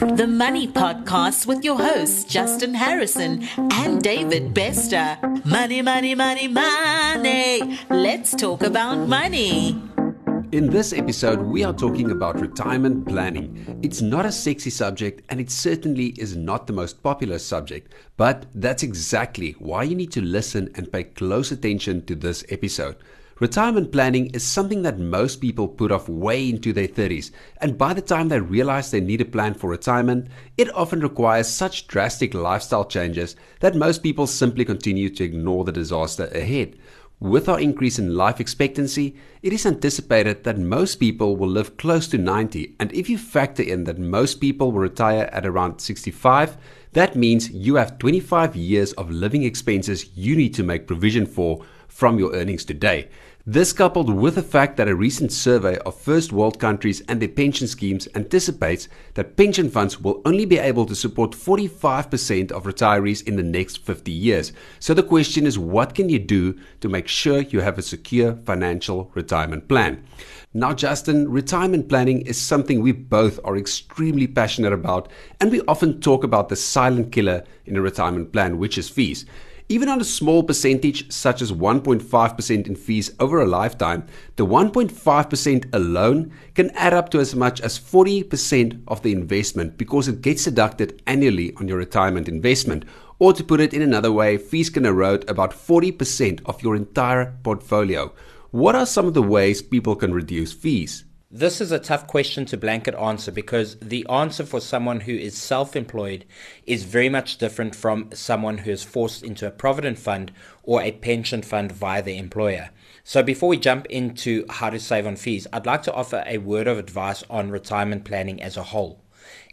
the Money Podcast with your hosts, Justin Harrison and David Bester. Money, money, money, money. Let's talk about money. In this episode, we are talking about retirement planning. It's not a sexy subject and it certainly is not the most popular subject, but that's exactly why you need to listen and pay close attention to this episode. Retirement planning is something that most people put off way into their 30s, and by the time they realize they need a plan for retirement, it often requires such drastic lifestyle changes that most people simply continue to ignore the disaster ahead. With our increase in life expectancy, it is anticipated that most people will live close to 90, and if you factor in that most people will retire at around 65, that means you have 25 years of living expenses you need to make provision for from your earnings today. This, coupled with the fact that a recent survey of first world countries and their pension schemes anticipates that pension funds will only be able to support 45% of retirees in the next 50 years. So the question is what can you do to make sure you have a secure financial retirement plan? Now, Justin, retirement planning is something we both are extremely passionate about, and we often talk about the silent killer in a retirement plan, which is fees. Even on a small percentage, such as 1.5% in fees over a lifetime, the 1.5% alone can add up to as much as 40% of the investment because it gets deducted annually on your retirement investment. Or to put it in another way, fees can erode about 40% of your entire portfolio. What are some of the ways people can reduce fees? This is a tough question to blanket answer because the answer for someone who is self employed is very much different from someone who is forced into a provident fund or a pension fund via the employer. So, before we jump into how to save on fees, I'd like to offer a word of advice on retirement planning as a whole.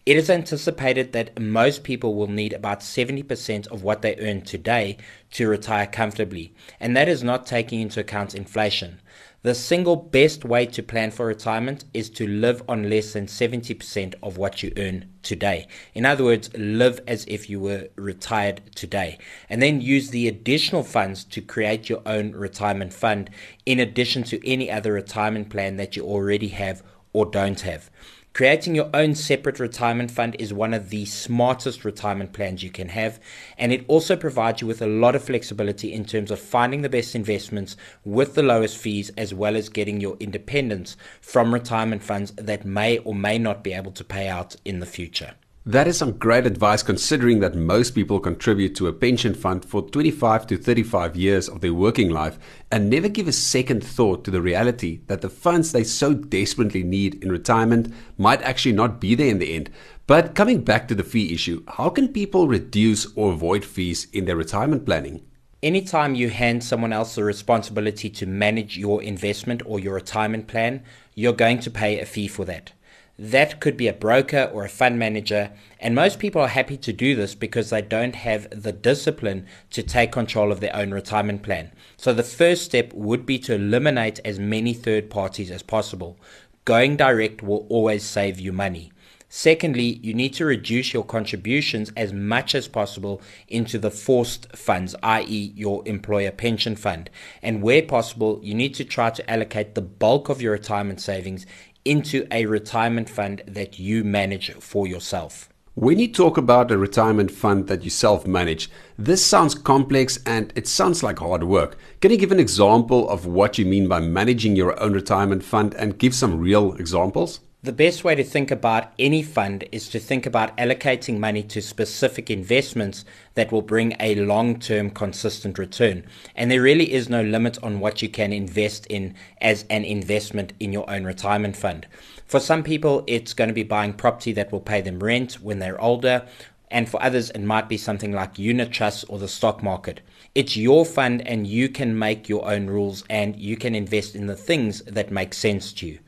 It is anticipated that most people will need about 70% of what they earn today to retire comfortably, and that is not taking into account inflation. The single best way to plan for retirement is to live on less than 70% of what you earn today. In other words, live as if you were retired today. And then use the additional funds to create your own retirement fund in addition to any other retirement plan that you already have or don't have. Creating your own separate retirement fund is one of the smartest retirement plans you can have, and it also provides you with a lot of flexibility in terms of finding the best investments with the lowest fees, as well as getting your independence from retirement funds that may or may not be able to pay out in the future. That is some great advice considering that most people contribute to a pension fund for 25 to 35 years of their working life and never give a second thought to the reality that the funds they so desperately need in retirement might actually not be there in the end. But coming back to the fee issue, how can people reduce or avoid fees in their retirement planning? Anytime you hand someone else the responsibility to manage your investment or your retirement plan, you're going to pay a fee for that. That could be a broker or a fund manager, and most people are happy to do this because they don't have the discipline to take control of their own retirement plan. So, the first step would be to eliminate as many third parties as possible. Going direct will always save you money. Secondly, you need to reduce your contributions as much as possible into the forced funds, i.e., your employer pension fund. And where possible, you need to try to allocate the bulk of your retirement savings into a retirement fund that you manage for yourself. When you talk about a retirement fund that you self manage, this sounds complex and it sounds like hard work. Can you give an example of what you mean by managing your own retirement fund and give some real examples? The best way to think about any fund is to think about allocating money to specific investments that will bring a long term consistent return. And there really is no limit on what you can invest in as an investment in your own retirement fund. For some people, it's going to be buying property that will pay them rent when they're older. And for others, it might be something like unit trusts or the stock market. It's your fund, and you can make your own rules and you can invest in the things that make sense to you.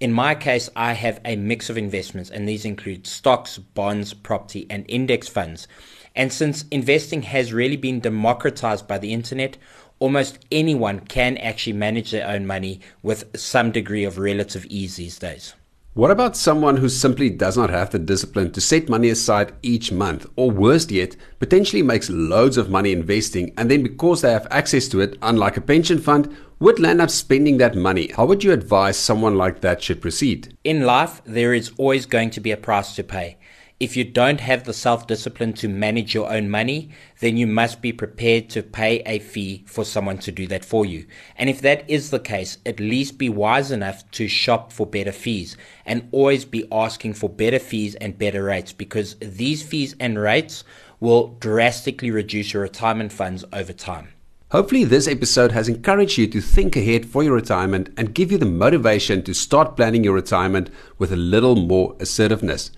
In my case, I have a mix of investments, and these include stocks, bonds, property, and index funds. And since investing has really been democratized by the internet, almost anyone can actually manage their own money with some degree of relative ease these days. What about someone who simply does not have the discipline to set money aside each month, or worse yet, potentially makes loads of money investing and then because they have access to it, unlike a pension fund, would land up spending that money, how would you advise someone like that should proceed? In life, there is always going to be a price to pay. If you don't have the self discipline to manage your own money, then you must be prepared to pay a fee for someone to do that for you. And if that is the case, at least be wise enough to shop for better fees and always be asking for better fees and better rates because these fees and rates will drastically reduce your retirement funds over time. Hopefully, this episode has encouraged you to think ahead for your retirement and give you the motivation to start planning your retirement with a little more assertiveness.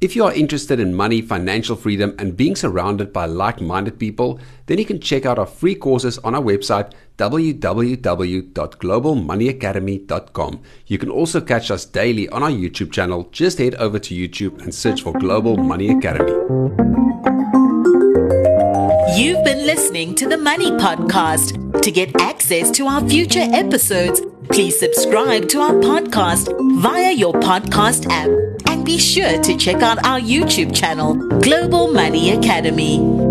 If you are interested in money, financial freedom, and being surrounded by like minded people, then you can check out our free courses on our website www.globalmoneyacademy.com. You can also catch us daily on our YouTube channel. Just head over to YouTube and search for Global Money Academy. You've been listening to the Money Podcast. To get access to our future episodes, please subscribe to our podcast via your podcast app be sure to check out our YouTube channel, Global Money Academy.